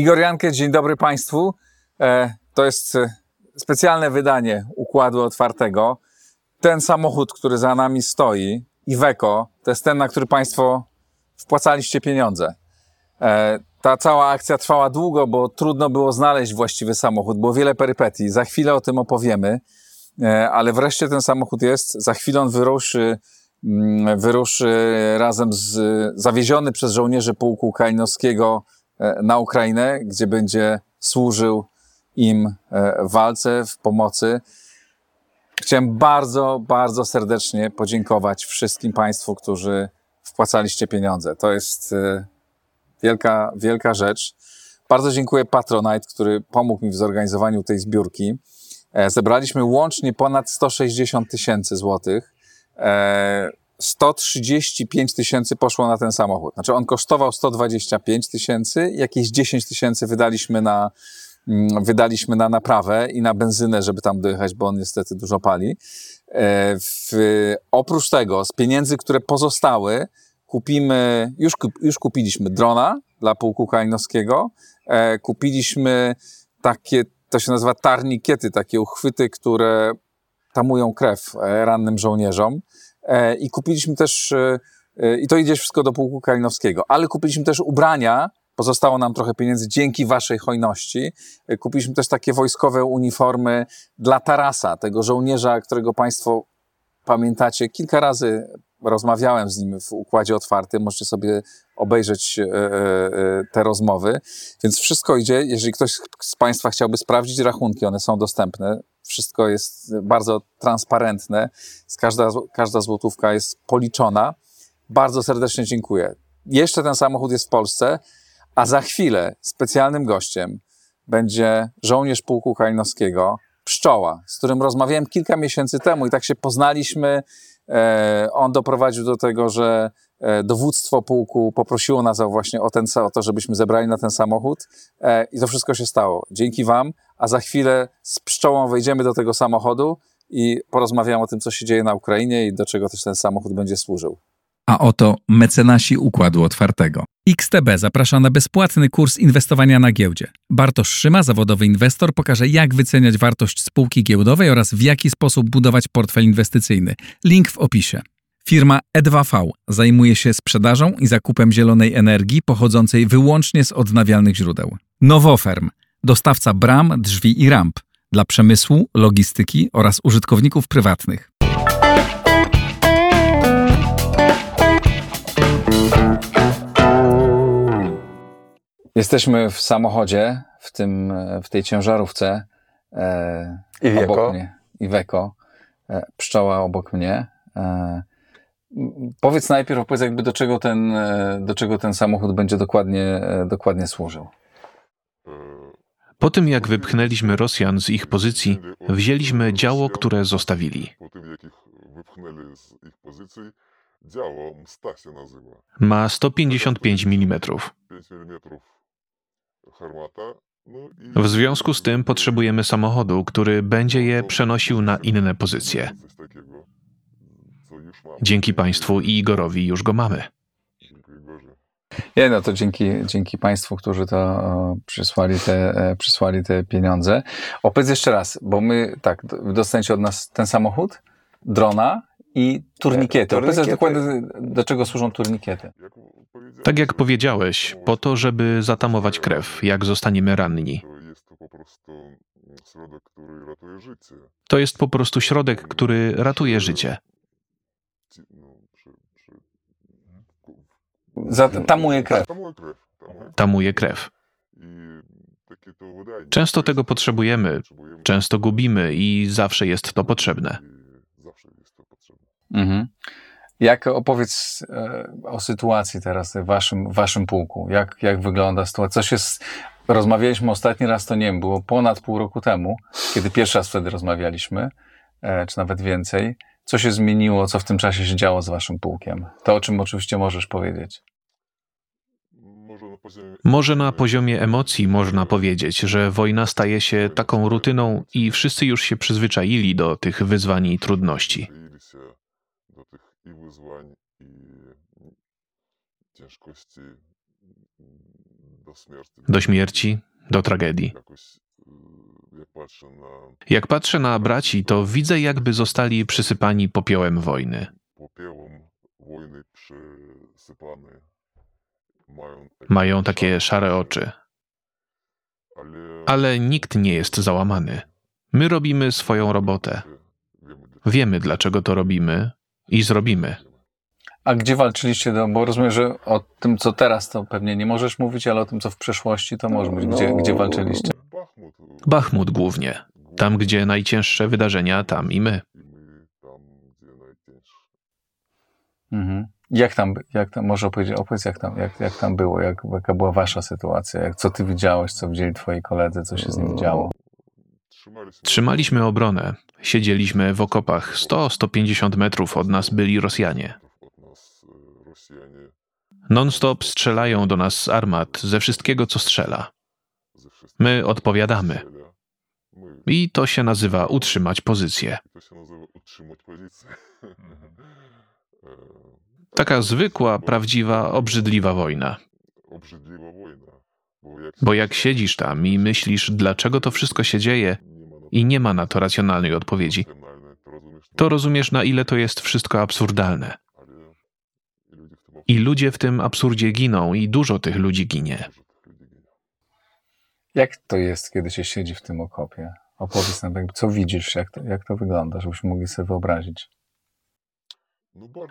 Igor Jankę, dzień dobry Państwu. E, to jest e, specjalne wydanie Układu Otwartego. Ten samochód, który za nami stoi, Iveco, to jest ten, na który Państwo wpłacaliście pieniądze. E, ta cała akcja trwała długo, bo trudno było znaleźć właściwy samochód, było wiele perypetii. Za chwilę o tym opowiemy, ale wreszcie ten samochód jest. Za chwilę on wyruszy, mm, wyruszy razem z, zawieziony przez żołnierzy pułku Kalinowskiego E, na Ukrainę, gdzie będzie służył im e, w walce, w pomocy. Chciałem bardzo, bardzo serdecznie podziękować wszystkim Państwu, którzy wpłacaliście pieniądze. To jest e, wielka, wielka rzecz. Bardzo dziękuję Patronite, który pomógł mi w zorganizowaniu tej zbiórki. Zebraliśmy łącznie ponad 160 tysięcy złotych. 135 tysięcy poszło na ten samochód. Znaczy on kosztował 125 tysięcy, jakieś 10 tysięcy wydaliśmy na, mm, wydaliśmy na naprawę i na benzynę, żeby tam dojechać, bo on niestety dużo pali. E, w, oprócz tego, z pieniędzy, które pozostały, kupimy, już, już kupiliśmy drona dla pułku kalinowskiego, e, kupiliśmy takie, to się nazywa tarnikiety, takie uchwyty, które tamują krew e, rannym żołnierzom. E, i kupiliśmy też, e, e, i to idzie wszystko do pułku kalinowskiego, ale kupiliśmy też ubrania, pozostało nam trochę pieniędzy dzięki waszej hojności. Kupiliśmy też takie wojskowe uniformy dla Tarasa, tego żołnierza, którego państwo pamiętacie. Kilka razy rozmawiałem z nim w układzie otwartym, możecie sobie obejrzeć te rozmowy. Więc wszystko idzie. Jeżeli ktoś z Państwa chciałby sprawdzić rachunki, one są dostępne. Wszystko jest bardzo transparentne. Każda, każda złotówka jest policzona. Bardzo serdecznie dziękuję. Jeszcze ten samochód jest w Polsce, a za chwilę specjalnym gościem będzie żołnierz pułku kalinowskiego, Pszczoła, z którym rozmawiałem kilka miesięcy temu i tak się poznaliśmy. E, on doprowadził do tego, że e, dowództwo pułku poprosiło nas właśnie o, ten, o to, żebyśmy zebrali na ten samochód e, i to wszystko się stało. Dzięki Wam, a za chwilę z pszczołą wejdziemy do tego samochodu i porozmawiamy o tym, co się dzieje na Ukrainie i do czego też ten samochód będzie służył. A oto mecenasi Układu Otwartego. XTB zaprasza na bezpłatny kurs inwestowania na giełdzie. Bartosz Szyma, zawodowy inwestor, pokaże jak wyceniać wartość spółki giełdowej oraz w jaki sposób budować portfel inwestycyjny. Link w opisie. Firma E2V zajmuje się sprzedażą i zakupem zielonej energii pochodzącej wyłącznie z odnawialnych źródeł. Nowoferm dostawca bram, drzwi i ramp dla przemysłu, logistyki oraz użytkowników prywatnych. Jesteśmy w samochodzie, w, tym, w tej ciężarówce. E. Obok mnie. Iveco. E, pszczoła obok mnie. E, powiedz najpierw, opowiedz jakby do czego ten, e, do czego ten samochód będzie dokładnie, e, dokładnie służył. Po tym, jak wypchnęliśmy Rosjan z ich pozycji, wzięliśmy działo, które zostawili. Po tym, jak ich wypchnęli z ich pozycji, działo Msta się nazywa. Ma 155 mm. W związku z tym potrzebujemy samochodu, który będzie je przenosił na inne pozycje. Dzięki Państwu i Igorowi już go mamy. Nie, no to dzięki, dzięki Państwu, którzy to o, przysłali, te, e, przysłali te pieniądze. Opowiedz jeszcze raz, bo my tak, dostaniecie od nas ten samochód, drona i turnikiety. Opowiedz dokładnie, do czego służą turnikiety. Tak jak powiedziałeś, po to, żeby zatamować krew, jak zostaniemy ranni. To jest po prostu środek, który ratuje życie. Zatamuje krew. Tamuje krew. Często tego potrzebujemy, często gubimy i zawsze jest to potrzebne. Mhm. Jak opowiedz e, o sytuacji teraz w waszym, waszym pułku? Jak, jak wygląda sytuacja? Coś jest, rozmawialiśmy ostatni raz, to nie wiem, było ponad pół roku temu, kiedy pierwszy raz wtedy rozmawialiśmy, e, czy nawet więcej. Co się zmieniło, co w tym czasie się działo z waszym pułkiem? To, o czym oczywiście możesz powiedzieć. Może na poziomie emocji można powiedzieć, że wojna staje się taką rutyną i wszyscy już się przyzwyczaili do tych wyzwań i trudności. Do śmierci, do tragedii. Jak patrzę na braci, to widzę, jakby zostali przysypani popiołem wojny. Mają takie szare oczy. Ale nikt nie jest załamany. My robimy swoją robotę. Wiemy, dlaczego to robimy i zrobimy. A gdzie walczyliście? Do, bo rozumiem, że o tym, co teraz, to pewnie nie możesz mówić, ale o tym, co w przeszłości, to może być. Gdzie, No, gdzie walczyliście? Bachmut głównie. Tam, gdzie najcięższe wydarzenia, tam i my. Mhm. Jak tam, jak tam, może opowiedzieć, opowiedz, jak tam, jak, jak tam było, jak, jaka była wasza sytuacja, jak, co ty widziałeś, co widzieli twoi koledzy, co się z nimi działo? Trzymaliśmy obronę. Siedzieliśmy w okopach. 100-150 metrów od nas byli Rosjanie. Non-stop strzelają do nas z armat, ze wszystkiego, co strzela. My odpowiadamy. I to się nazywa utrzymać pozycję. Taka zwykła, prawdziwa, obrzydliwa wojna. Bo jak siedzisz tam i myślisz, dlaczego to wszystko się dzieje, i nie ma na to racjonalnej odpowiedzi, to rozumiesz, na ile to jest wszystko absurdalne. I ludzie w tym absurdzie giną, i dużo tych ludzi ginie. Jak to jest, kiedy się siedzi w tym okopie? Opowiedz nam, co widzisz, jak to, jak to wygląda, żebyśmy mogli sobie wyobrazić.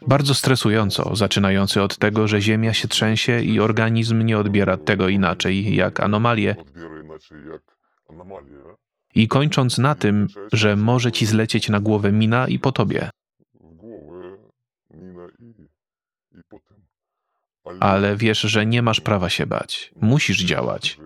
Bardzo stresująco, zaczynający od tego, że ziemia się trzęsie i organizm nie odbiera tego inaczej jak anomalię, i kończąc na tym, że może ci zlecieć na głowę mina i po tobie. Ale wiesz, że nie masz prawa się bać. Musisz działać.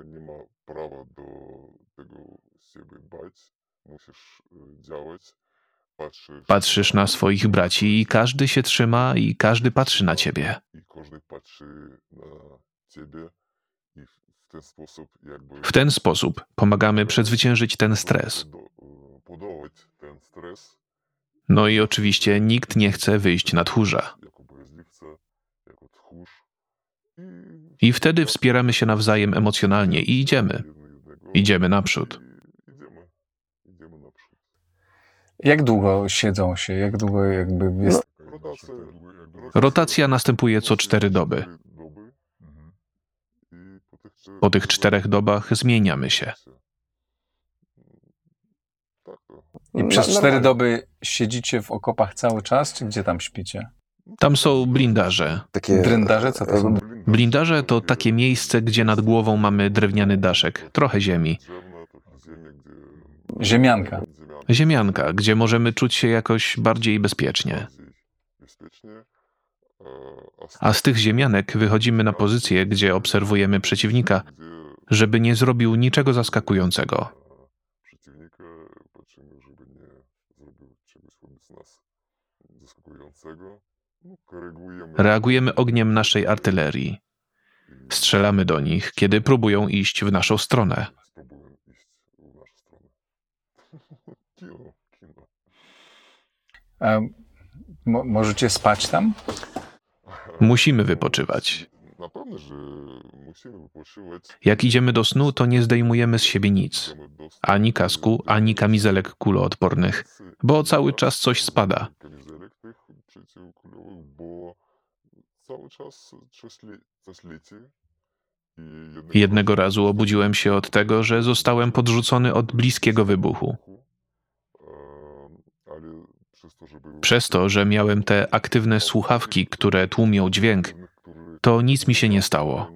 Patrzysz na swoich braci i każdy się trzyma i każdy patrzy na ciebie. W ten sposób pomagamy przezwyciężyć ten stres. No i oczywiście nikt nie chce wyjść na tchórza. I wtedy wspieramy się nawzajem emocjonalnie i idziemy. Idziemy naprzód. Jak długo siedzą się? Jak długo jakby jest... Rotacja następuje co cztery doby. Po tych czterech dobach zmieniamy się. I przez cztery doby siedzicie w okopach cały czas, czy gdzie tam śpicie? Tam są blindarze. Takie Dryndarze? Co to są? Blindarze to takie miejsce, gdzie nad głową mamy drewniany daszek, trochę ziemi. Ziemianka. Ziemianka, gdzie możemy czuć się jakoś bardziej bezpiecznie. A z tych ziemianek wychodzimy na pozycję, gdzie obserwujemy przeciwnika, żeby nie zrobił niczego zaskakującego. Reagujemy ogniem naszej artylerii. Strzelamy do nich, kiedy próbują iść w naszą stronę. A mo- możecie spać tam? Musimy wypoczywać. Jak idziemy do snu, to nie zdejmujemy z siebie nic. Ani kasku, ani kamizelek kuloodpornych, bo cały czas coś spada. Jednego razu obudziłem się od tego, że zostałem podrzucony od bliskiego wybuchu. Przez to, że miałem te aktywne słuchawki, które tłumią dźwięk, to nic mi się nie stało.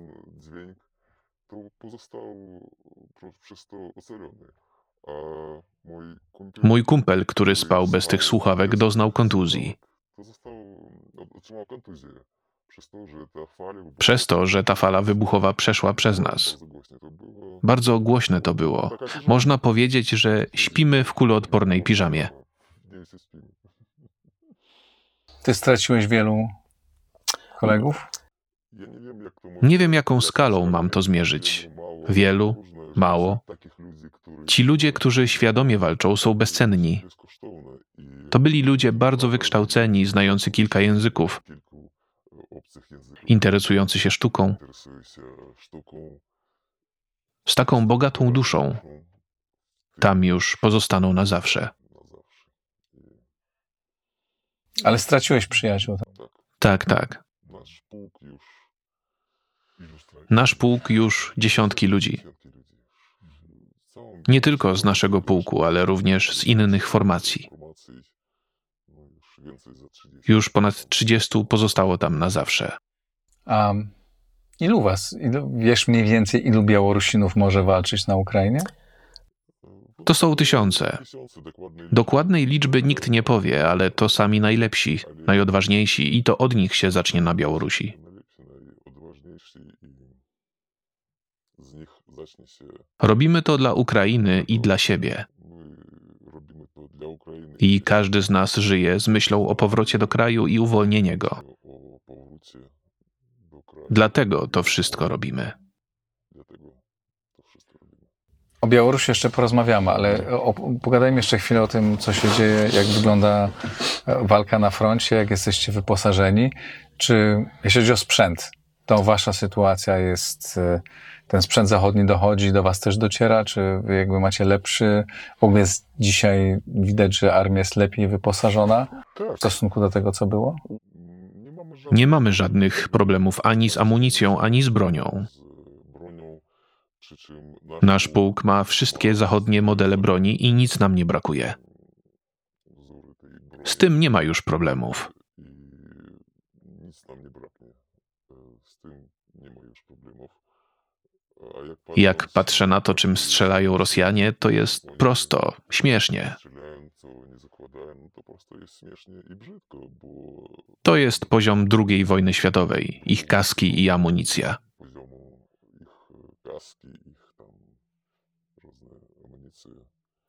Mój kumpel, który spał bez tych słuchawek, doznał kontuzji. Przez to, że ta fala wybuchowa przeszła przez nas. Bardzo głośne to było. Można powiedzieć, że śpimy w kuloodpornej piżamie. Ty straciłeś wielu kolegów? Nie wiem, jaką skalą mam to zmierzyć. Wielu, mało. Ci ludzie, którzy świadomie walczą, są bezcenni. To byli ludzie bardzo wykształceni, znający kilka języków, interesujący się sztuką. taką bogatą duszą, tam już pozostaną na zawsze. Ale straciłeś przyjaciół. Tak, tak. Nasz pułk już dziesiątki ludzi. Nie tylko z naszego pułku, ale również z innych formacji. Już ponad 30 pozostało tam na zawsze. A ilu was, ilu, wiesz mniej więcej, ilu Białorusinów może walczyć na Ukrainie? To są tysiące. Dokładnej liczby nikt nie powie, ale to sami najlepsi, najodważniejsi i to od nich się zacznie na Białorusi. Robimy to dla Ukrainy i dla siebie. I każdy z nas żyje z myślą o powrocie do kraju i uwolnieniu go. Dlatego to wszystko robimy. O Białorusi jeszcze porozmawiamy, ale pogadajmy jeszcze chwilę o tym, co się dzieje, jak wygląda e, walka na froncie, jak jesteście wyposażeni. Czy jeśli chodzi o sprzęt, to wasza sytuacja jest, e, ten sprzęt zachodni dochodzi, do was też dociera, czy jakby macie lepszy, w ogóle jest dzisiaj widać, że armia jest lepiej wyposażona w stosunku do tego, co było? Nie mamy żadnych problemów ani z amunicją, ani z bronią. Nasz pułk ma wszystkie zachodnie modele broni i nic nam nie brakuje. Z tym nie ma już problemów. Jak patrzę na to, czym strzelają Rosjanie, to jest prosto, śmiesznie. To jest poziom II wojny światowej, ich kaski i amunicja.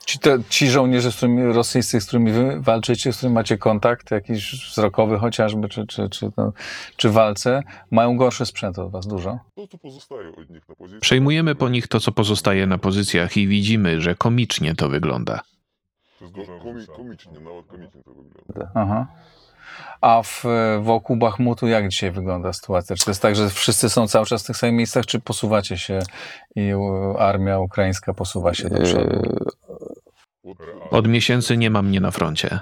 Ci, te, ci żołnierze z którymi, rosyjscy, z którymi wy walczycie, z którymi macie kontakt, jakiś wzrokowy chociażby, czy, czy, czy, no, czy walce, mają gorszy sprzęt od was dużo? Przejmujemy po nich to, co pozostaje na pozycjach i widzimy, że komicznie to wygląda. Komicznie, nawet komicznie to wygląda. Aha. A w, wokół Bachmutu jak dzisiaj wygląda sytuacja? Czy to jest tak, że wszyscy są cały czas w tych samych miejscach, czy posuwacie się i armia ukraińska posuwa się do przodu? Od miesięcy nie ma mnie na froncie.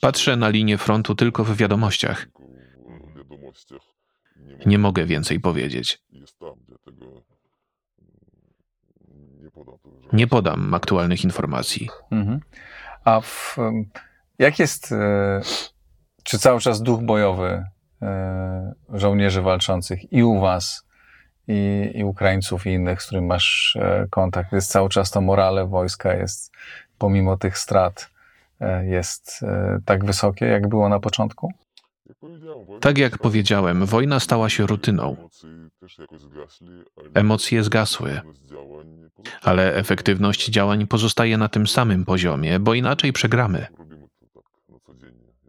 Patrzę na linię frontu tylko w wiadomościach. Nie mogę więcej powiedzieć. Nie podam aktualnych informacji. Mhm. A w, jak jest, e, czy cały czas duch bojowy e, żołnierzy walczących i u was, i, i Ukraińców, i innych, z którymi masz e, kontakt, jest cały czas to morale wojska jest, pomimo tych strat, jest tak wysokie, jak było na początku? Tak jak powiedziałem, wojna stała się rutyną. Emocje zgasły, ale efektywność działań pozostaje na tym samym poziomie, bo inaczej przegramy.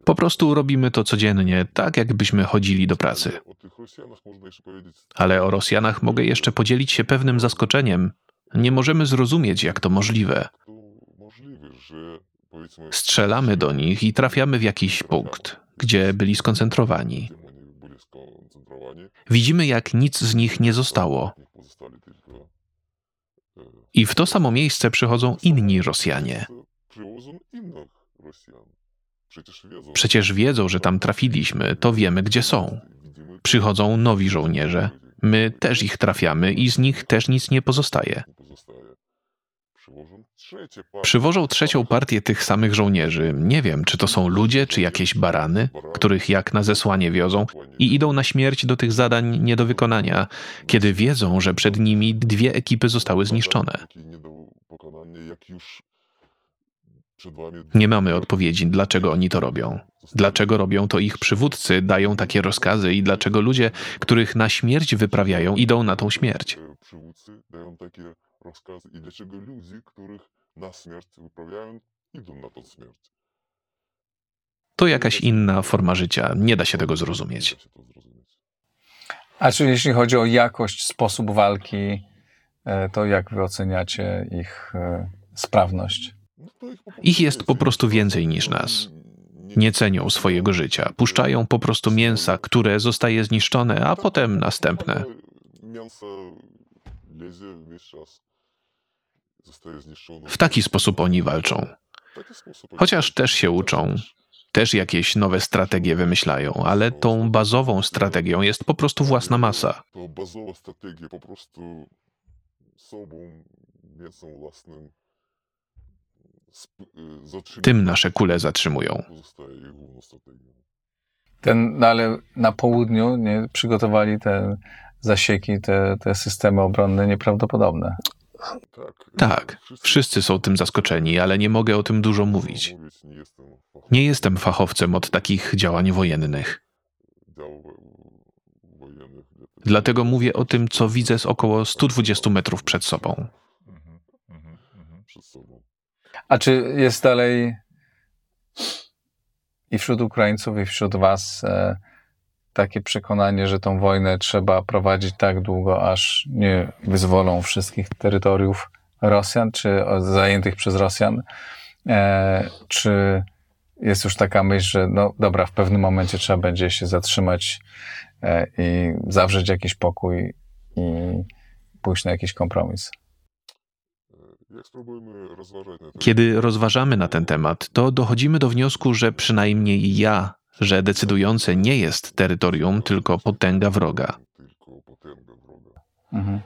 Po prostu robimy to codziennie, tak jakbyśmy chodzili do pracy. Ale o Rosjanach mogę jeszcze podzielić się pewnym zaskoczeniem. Nie możemy zrozumieć, jak to możliwe. Strzelamy do nich i trafiamy w jakiś punkt, gdzie byli skoncentrowani. Widzimy, jak nic z nich nie zostało. I w to samo miejsce przychodzą inni Rosjanie. Przecież wiedzą, że tam trafiliśmy, to wiemy, gdzie są. Przychodzą nowi żołnierze, my też ich trafiamy i z nich też nic nie pozostaje. Przywożą trzecią partię tych samych żołnierzy. Nie wiem, czy to są ludzie, czy jakieś barany, których jak na zesłanie wiozą i idą na śmierć do tych zadań nie do wykonania, kiedy wiedzą, że przed nimi dwie ekipy zostały zniszczone. Nie mamy odpowiedzi, dlaczego oni to robią. Dlaczego robią to ich przywódcy, dają takie rozkazy i dlaczego ludzie, których na śmierć wyprawiają, idą na tą śmierć. Przywódcy dają takie rozkazy i dlaczego ludzie, których na śmierć wyprawiają, idą na tą śmierć. To jakaś inna forma życia, nie da się tego zrozumieć. A czy jeśli chodzi o jakość, sposób walki, to jak wy oceniacie ich sprawność? Ich jest po prostu więcej niż nas. Nie cenią swojego życia. Puszczają po prostu mięsa, które zostaje zniszczone, a potem następne. W taki sposób oni walczą. Chociaż też się uczą, też jakieś nowe strategie wymyślają, ale tą bazową strategią jest po prostu własna masa. To bazowa strategia po prostu sobą, mięsem własnym. Y, Tym nasze kule zatrzymują. Pozostaje ich główną strategią. Ten, no ale na południu nie, przygotowali te zasieki, te, te systemy obronne nieprawdopodobne. Tak, Tak, wszyscy są tym zaskoczeni, ale nie mogę o tym dużo mówić. Nie jestem fachowcem od takich działań wojennych. Dlatego mówię o tym, co widzę z około 120 metrów przed sobą. A czy jest dalej i wśród Ukraińców, i wśród Was e, takie przekonanie, że tą wojnę trzeba prowadzić tak długo, aż nie wyzwolą wszystkich terytoriów Rosjan, czy zajętych przez Rosjan? E, czy jest już taka myśl, że no dobra, w pewnym momencie trzeba będzie się zatrzymać e, i zawrzeć jakiś pokój i pójść na jakiś kompromis? Jak spróbujemy rozważać na ten Kiedy rozważamy na ten temat, to dochodzimy do wniosku, że przynajmniej ja, że decydujące nie jest terytorium, tylko potęga wroga. Mhm.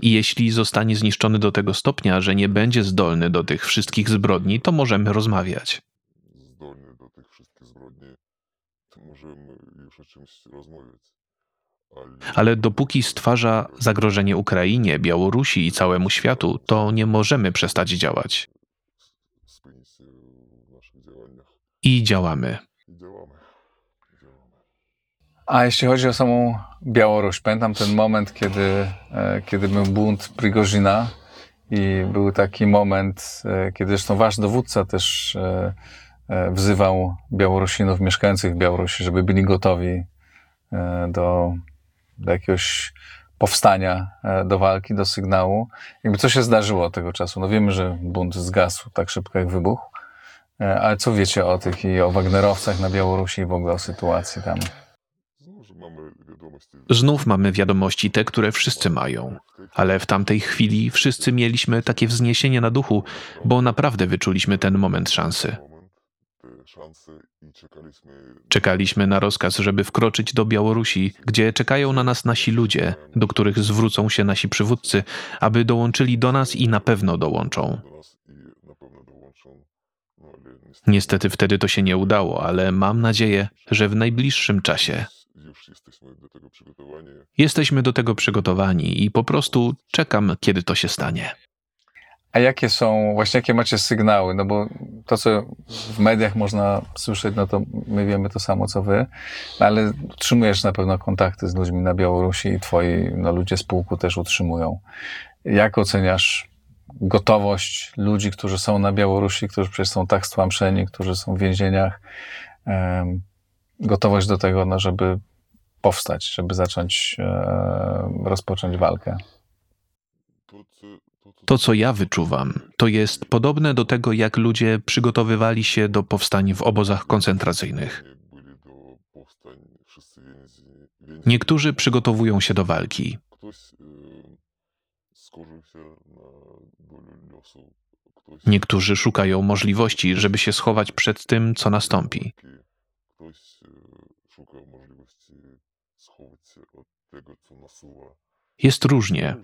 I jeśli zostanie zniszczony do tego stopnia, że nie będzie zdolny do tych wszystkich zbrodni, to możemy rozmawiać. zdolny do tych wszystkich zbrodni, to możemy już o czymś rozmawiać. Ale, dopóki stwarza zagrożenie Ukrainie, Białorusi i całemu światu, to nie możemy przestać działać. I działamy. A jeśli chodzi o samą Białoruś, pamiętam ten moment, kiedy, e, kiedy był bunt Prigozina i był taki moment, e, kiedy zresztą wasz dowódca też e, wzywał Białorusinów mieszkających w Białorusi, żeby byli gotowi do, do jakiegoś powstania, e, do walki, do sygnału. Jakby co się zdarzyło od tego czasu? No wiemy, że bunt zgasł tak szybko jak wybuchł, e, ale co wiecie o tych i o Wagnerowcach na Białorusi i w ogóle o sytuacji tam? Znów, mamy wiadomości te, które wszyscy mają. Ale w tamtej chwili wszyscy mieliśmy takie wzniesienie na duchu, bo naprawdę wyczuliśmy ten moment szansy. Moment, te szanse i czekaliśmy. Na rozkaz, żeby wkroczyć do Białorusi, gdzie czekają na nas nasi ludzie, do których zwrócą się nasi przywódcy, aby dołączyli do nas i na pewno dołączą. No niestety, wtedy to się nie udało, ale mam nadzieję, że w najbliższym czasie jesteśmy do tego przygotowani i po prostu czekam, kiedy to się stanie. A jakie są, właśnie jakie macie sygnały? No bo to, co w mediach można słyszeć, no to my wiemy to samo, co wy, ale utrzymujesz na pewno kontakty z ludźmi na Białorusi i twoi no, ludzie z pułku też utrzymują. Jak oceniasz gotowość ludzi, którzy są na Białorusi, którzy przecież są tak stłamszeni, którzy są w więzieniach, em, gotowość do tego, no, żeby powstać, żeby zacząć e, rozpocząć walkę? To, co, ja wyczuwam, to jest podobne do tego, jak ludzie przygotowywali się do powstań w obozach koncentracyjnych. Niektórzy przygotowują się do walki, niektórzy szukają możliwości, żeby się schować przed tym, co nastąpi. Ktoś szukał możliwości schować się od tego, co nasuwa. Jest różnie,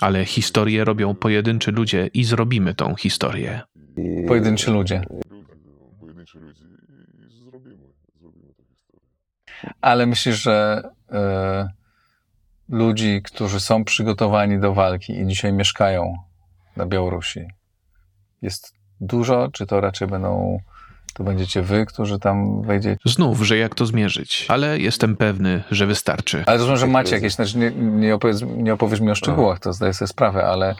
ale historię robią pojedynczy ludzie i zrobimy tą historię. Pojedynczy ludzie. Ale myślisz, że e, ludzi, którzy są przygotowani do walki i dzisiaj mieszkają na Białorusi, jest dużo, czy to raczej będą, to będziecie wy, którzy tam wejdziecie? Znów, że jak to zmierzyć, ale jestem pewny, że wystarczy. Ale rozumiem, że macie jakieś, znaczy nie, nie, opowiedz, nie opowiesz mi o szczegółach, to zdaję sobie sprawę, ale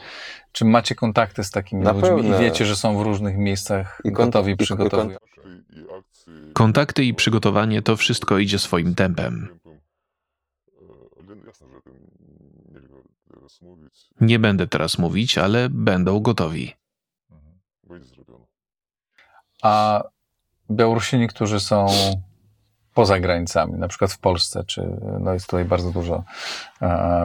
czy macie kontakty z takimi Na ludźmi pewno. i wiecie, że są w różnych miejscach I gotowi, kont- i- i przygotowują? Akty i akcje. Kontakty i przygotowanie to wszystko idzie swoim tempem. nie będę teraz mówić, ale będą gotowi. A Białorusini, którzy są poza granicami, na przykład w Polsce, czy no jest tutaj bardzo dużo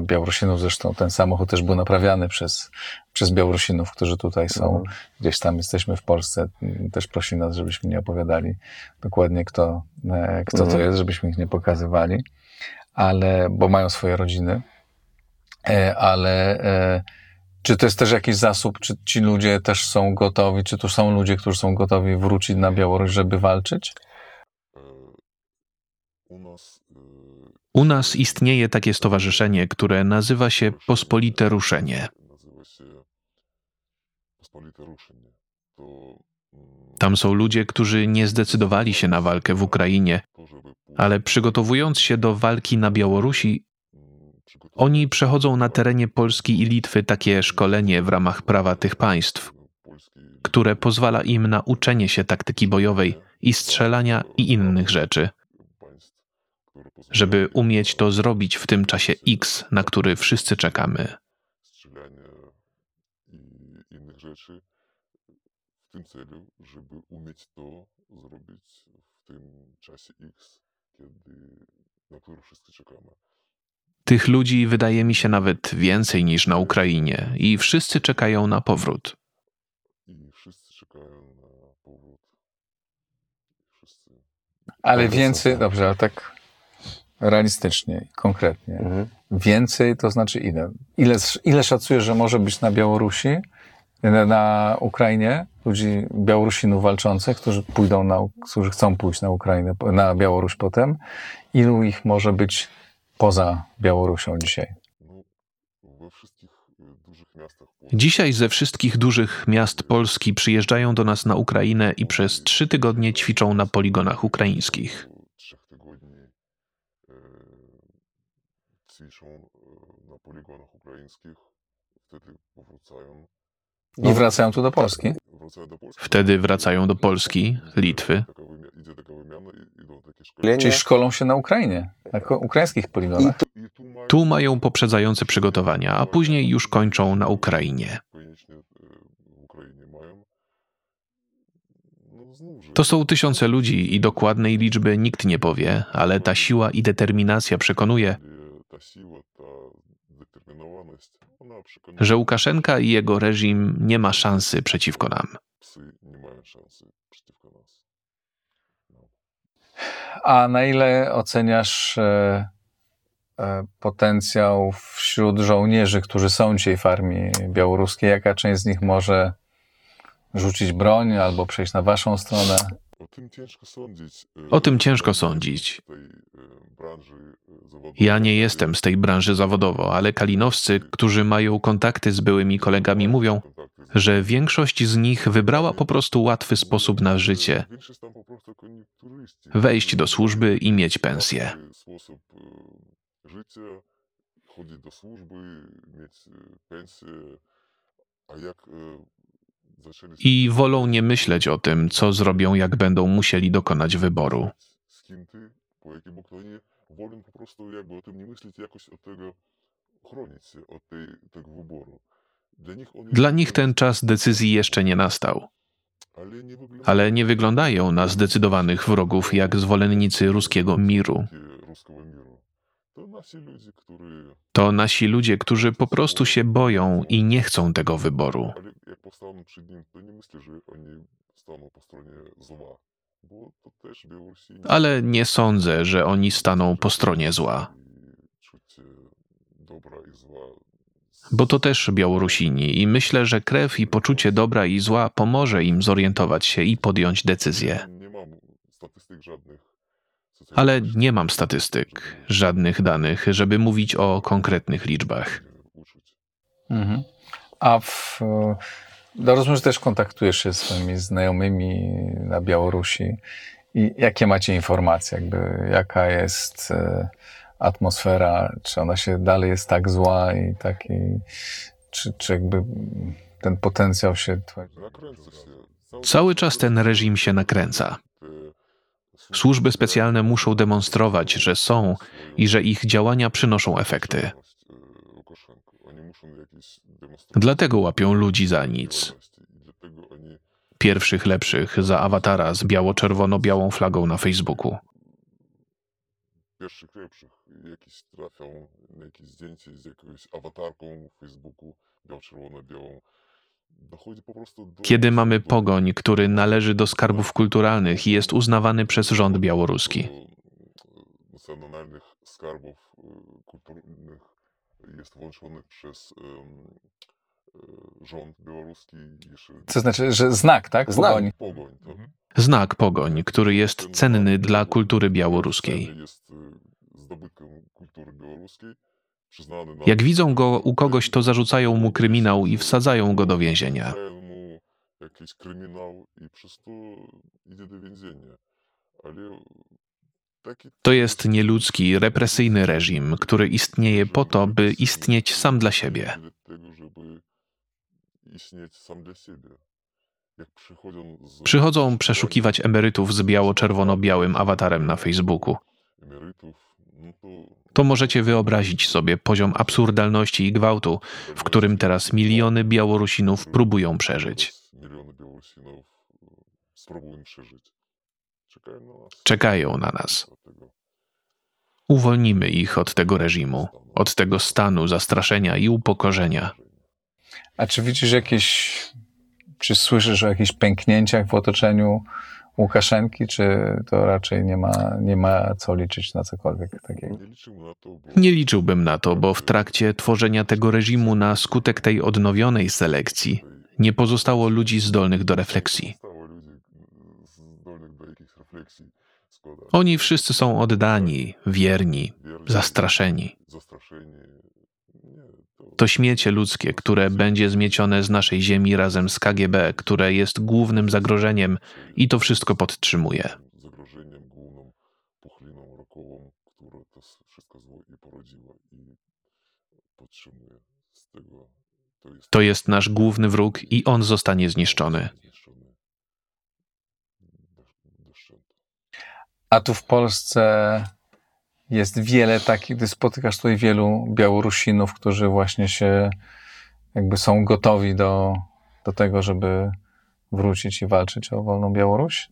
Białorusinów, zresztą ten samochód też był naprawiany przez, przez Białorusinów, którzy tutaj są, mhm. gdzieś tam jesteśmy w Polsce, też prosi nas, żebyśmy nie opowiadali dokładnie kto, e, kto to mhm. jest, żebyśmy ich nie pokazywali, ale, bo mają swoje rodziny, e, ale e, czy to jest też jakiś zasób, czy ci ludzie też są gotowi, czy tu są ludzie, którzy są gotowi wrócić na Białoruś, żeby walczyć? U nas istnieje takie stowarzyszenie, które nazywa się Pospolite Ruszenie. Tam są ludzie, którzy nie zdecydowali się na walkę w Ukrainie, ale przygotowując się do walki na Białorusi, oni przechodzą na terenie Polski i Litwy takie szkolenie w ramach prawa tych państw, które pozwala im na uczenie się taktyki bojowej i strzelania i innych rzeczy żeby umieć to zrobić w tym czasie X, na który wszyscy czekamy. i innych rzeczy w tym celu, żeby umieć to zrobić w tym czasie X, kiedy, na który wszyscy czekamy. Tych ludzi wydaje mi się nawet więcej niż na Ukrainie i wszyscy czekają na powrót. I wszyscy czekają na powrót. Wszyscy. Ale więcej, dobrze, ale tak realistycznie, konkretnie. Mhm. Więcej to znaczy ile? ile? Ile szacujesz, że może być na Białorusi, na, na Ukrainie, ludzi, Białorusinów walczących, którzy pójdą na, którzy chcą pójść na Ukrainę, na Białoruś potem? Ilu ich może być poza Białorusią dzisiaj? No, dzisiaj ze wszystkich dużych miast Polski przyjeżdżają do nas na Ukrainę i przez trzy tygodnie ćwiczą na poligonach ukraińskich. ćwiczą e, na poligonach ukraińskich, wtedy powracają. I wracają tu do Polski? Wtedy wracają do Polski, Litwy. Czyli szkolą się na Ukrainie, na ukraińskich poligonach. Tu mają poprzedzające przygotowania, a później już kończą na Ukrainie. To są tysiące ludzi i dokładnej liczby nikt nie powie, ale ta siła i determinacja przekonuje, że Łukaszenka i jego reżim nie ma szansy przeciwko nam. No. A na ile oceniasz e, e, potencjał wśród żołnierzy, którzy są dzisiaj w armii białoruskiej? Jaka część z nich może rzucić broń albo przejść na waszą stronę? O tym ciężko sądzić. E, ciężko sądzić. Ja nie jestem z tej branży zawodowo, ale kalinowscy, którzy mają kontakty z byłymi kolegami, mówią, że większość z nich wybrała po prostu łatwy sposób na życie. Wejść do służby i mieć pensję. Chodzić do służby, mieć pensję, a jak i wolą nie myśleć o tym, co zrobią, jak będą musieli dokonać wyboru. Po jakim wolą po prostu jakby o tym nie myśleć, jakoś od tego chronić się, od tej, tego wyboru. Dla nich, Dla nich ten czas decyzji jeszcze nie nastał. Ale nie wyglądają na zdecydowanych wrogów jak zwolennicy ruskiego miru. To nasi ludzie, którzy po prostu się boją i nie chcą tego wyboru. Ale nie sądzę, że oni staną po stronie zła. Bo to też Białorusini i myślę, że krew i poczucie dobra i zła pomoże im zorientować się i podjąć decyzję. Ale nie mam statystyk, żadnych danych, żeby mówić o konkretnych liczbach. Mhm. A w, no rozumiem, że też kontaktujesz się z swoimi znajomymi na Białorusi. I jakie macie informacje, jakby, jaka jest e, atmosfera, czy ona się dalej jest tak zła i taki, czy, czy jakby ten potencjał się... Cały czas ten reżim się nakręca. Służby specjalne muszą demonstrować, że są i że ich działania przynoszą efekty. Dlatego łapią ludzi za nic. Pierwszych lepszych za awatara z biało-czerwono-białą flagą na Facebooku. pierwszych lepszych trafią na jakieś zdjęcie z jakąś awatarką w Facebooku biało-czerwono-białą. Kiedy mamy pogoń, który należy do skarbów kulturalnych i jest uznawany przez rząd białoruski. Nacjonalnych skarbów y, kulturalnych jest włączony przez um, rząd białoruski. Jeszcze... To znaczy, że znak, tak? Znak. Pogoń. Pogoń, tak. Znak pogoń, który jest cenny dla kultury białoruskiej. Jest y, zdobytkiem kultury białoruskiej. Jak widzą go u kogoś, to zarzucają mu kryminał i wsadzają go do więzienia. Jakiś kryminał i przez to idzie do więzienia. Ale. To jest nieludzki, represyjny reżim, który istnieje po to, by istnieć sam dla siebie. Przychodzą, przeszukiwać emerytów z biało-czerwono-białym awatarem na Facebooku. no to... To możecie wyobrazić sobie poziom absurdalności i gwałtu, w którym teraz miliony Białorusinów próbują przeżyć. Czekają na nas. Uwolnimy ich od tego reżimu, od tego stanu zastraszenia i upokorzenia. A czy widzisz jakieś, czy słyszysz o jakichś pęknięciach w otoczeniu Łukaszenki, czy to raczej nie ma, nie ma co liczyć na cokolwiek takiego? Nie liczyłbym na to, bo w trakcie tworzenia tego reżimu na skutek tej odnowionej selekcji nie pozostało ludzi zdolnych do refleksji. Zostało ludzi e, zdolnych do jakichś refleksji. Szkoda. Oni wszyscy są oddani, wierni, Wierni, zastraszeni. To... Śmiecie ludzkie, które będzie zmiecione z naszej ziemi razem z KGB, które jest głównym zagrożeniem i to wszystko podtrzymuje. To jest nasz główny wróg i on zostanie zniszczony. Zniszczony. Do, do szczętu. A tu w Polsce jest wiele takich, ty spotykasz tutaj wielu Białorusinów, którzy właśnie się jakby są gotowi do, do tego, żeby wrócić i walczyć o wolną Białoruś?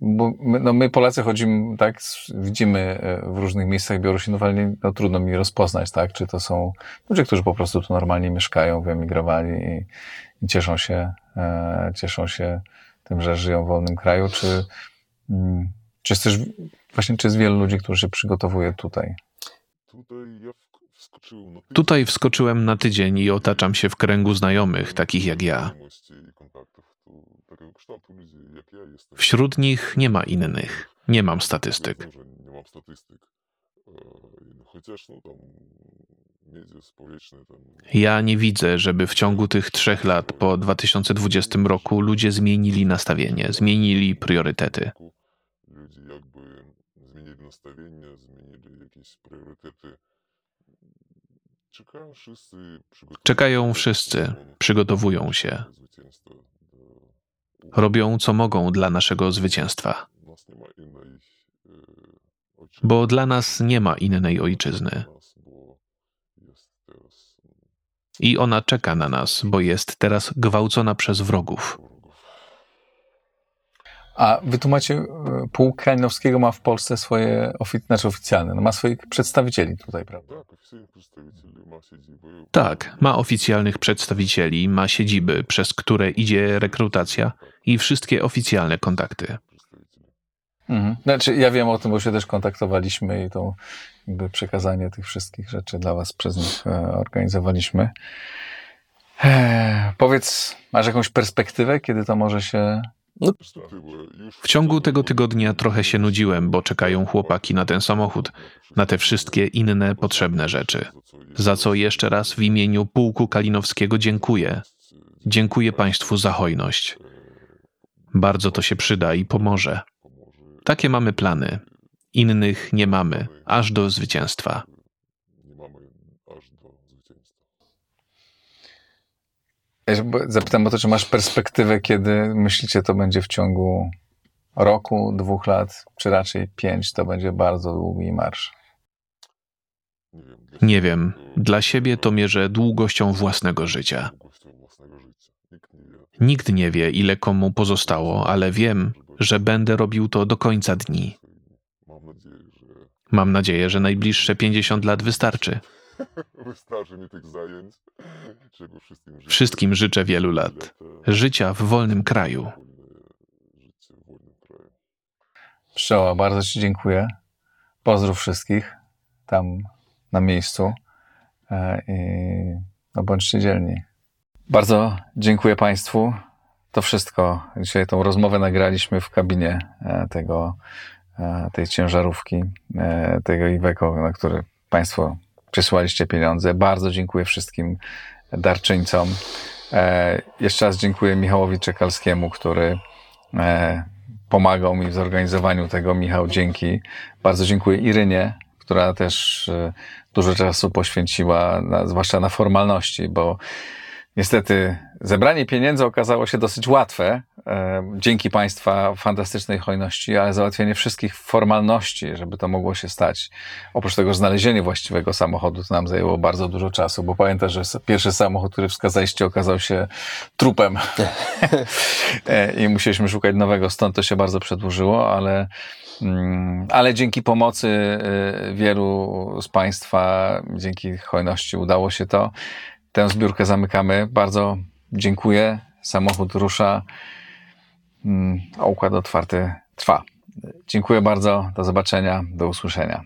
Bo my, no my Polacy chodzimy, tak, widzimy e, w różnych miejscach Białorusinów, ale nie, no, trudno mi rozpoznać, tak, czy to są ludzie, którzy po prostu tu normalnie mieszkają, wyemigrowali i, i cieszą się, e, cieszą się tym, że żyją w wolnym kraju, czy, czy jest też właśnie, czy jest wielu ludzi, którzy się przygotowuje tutaj? Tutaj wskoczyłem na tydzień. Tutaj wskoczyłem na tydzień i otaczam się w kręgu znajomych, takich jak ja. Wśród nich nie ma innych. Nie mam statystyk. Wiem, że nie mam statystyk. E, Chociaż no media społeczne tam... Ja nie widzę, żeby w ciągu tych trzech lat po 2020 roku ludzie zmienili nastawienie, zmienili priorytety. Ludzie jakby zmienili nastawienie, zmienili jakieś priorytety. Czekają wszyscy, przygotowują Czekają się wszyscy, przygotowują robią co mogą dla naszego zwycięstwa. E. Bo dla nas nie ma innej ojczyzny. Nas, bo jest teraz mm, I ona czeka na nas, bo jest teraz gwałcona przez wrogów. A wy tu macie, e, pułk Kalinowskiego ma w Polsce swoje, ofi- znaczy oficjalne, no ma swoich przedstawicieli tutaj, prawda? Tak, ma oficjalnych przedstawicieli, ma siedziby, przez które idzie rekrutacja i wszystkie oficjalne kontakty. Mhm. Znaczy, ja wiem o tym, bo się też kontaktowaliśmy i to jakby przekazanie tych wszystkich rzeczy dla was przez nich e, organizowaliśmy. Eee, powiedz, masz jakąś perspektywę, kiedy to może się... Już W ciągu tego tygodnia trochę się nudziłem, bo czekają chłopaki na ten samochód, na te wszystkie inne potrzebne rzeczy. Za co jeszcze raz w imieniu pułku Kalinowskiego dziękuję. Dziękuję Państwu za hojność. Bardzo to się przyda i pomoże. Takie mamy plany. Innych nie mamy, aż do zwycięstwa. Ja zapytam o to, czy masz perspektywę, kiedy myślicie, to będzie w ciągu roku, dwóch lat, czy raczej pięć, to będzie bardzo długi marsz. Nie wiem. dla siebie to- mierzę długością własnego życia. Nikt nie wie, ile komu pozostało, ale wiem, że będę robił to do końca dni. Mam nadzieję, że Mam nadzieję, że najbliższe 50 lat wystarczy. wystarczy mi tych zajęć, czego wszystkim życzę. Wszystkim życzę wielu lat. Życia w wolnym kraju. Wolne życie w wolnym kraju. Pszczoła, bardzo Ci dziękuję. Pozdrów wszystkich tam na miejscu e, i no bądźcie dzielni. Bardzo dziękuję Państwu. To wszystko. Dzisiaj tą rozmowę nagraliśmy w kabinie e, tego, e, tej ciężarówki, e, tego Iveco, na który Państwo przysłaliście pieniądze. Bardzo dziękuję wszystkim darczyńcom. Jeszcze raz dziękuję Michałowi Czekalskiemu, który pomagał mi w zorganizowaniu tego. Michał, dzięki. Bardzo dziękuję Irynie, która też dużo czasu poświęciła, zwłaszcza na formalności, bo niestety zebranie pieniędzy okazało się dosyć łatwe, e, dzięki Państwa fantastycznej hojności, ale załatwienie wszystkich formalności, żeby to mogło się stać. Oprócz tego znalezienie właściwego samochodu to nam zajęło bardzo dużo czasu, bo pamiętam, że pierwszy samochód, który wskazaliście, okazał się trupem. E, I musieliśmy szukać nowego, stąd to się bardzo przedłużyło, ale, mm, ale dzięki pomocy e, wielu z Państwa, dzięki hojności udało się to. Tę zbiórkę zamykamy. Bardzo dziękuję. Samochód rusza, mm, a układ otwarty trwa. Dziękuję bardzo. Do zobaczenia. Do usłyszenia.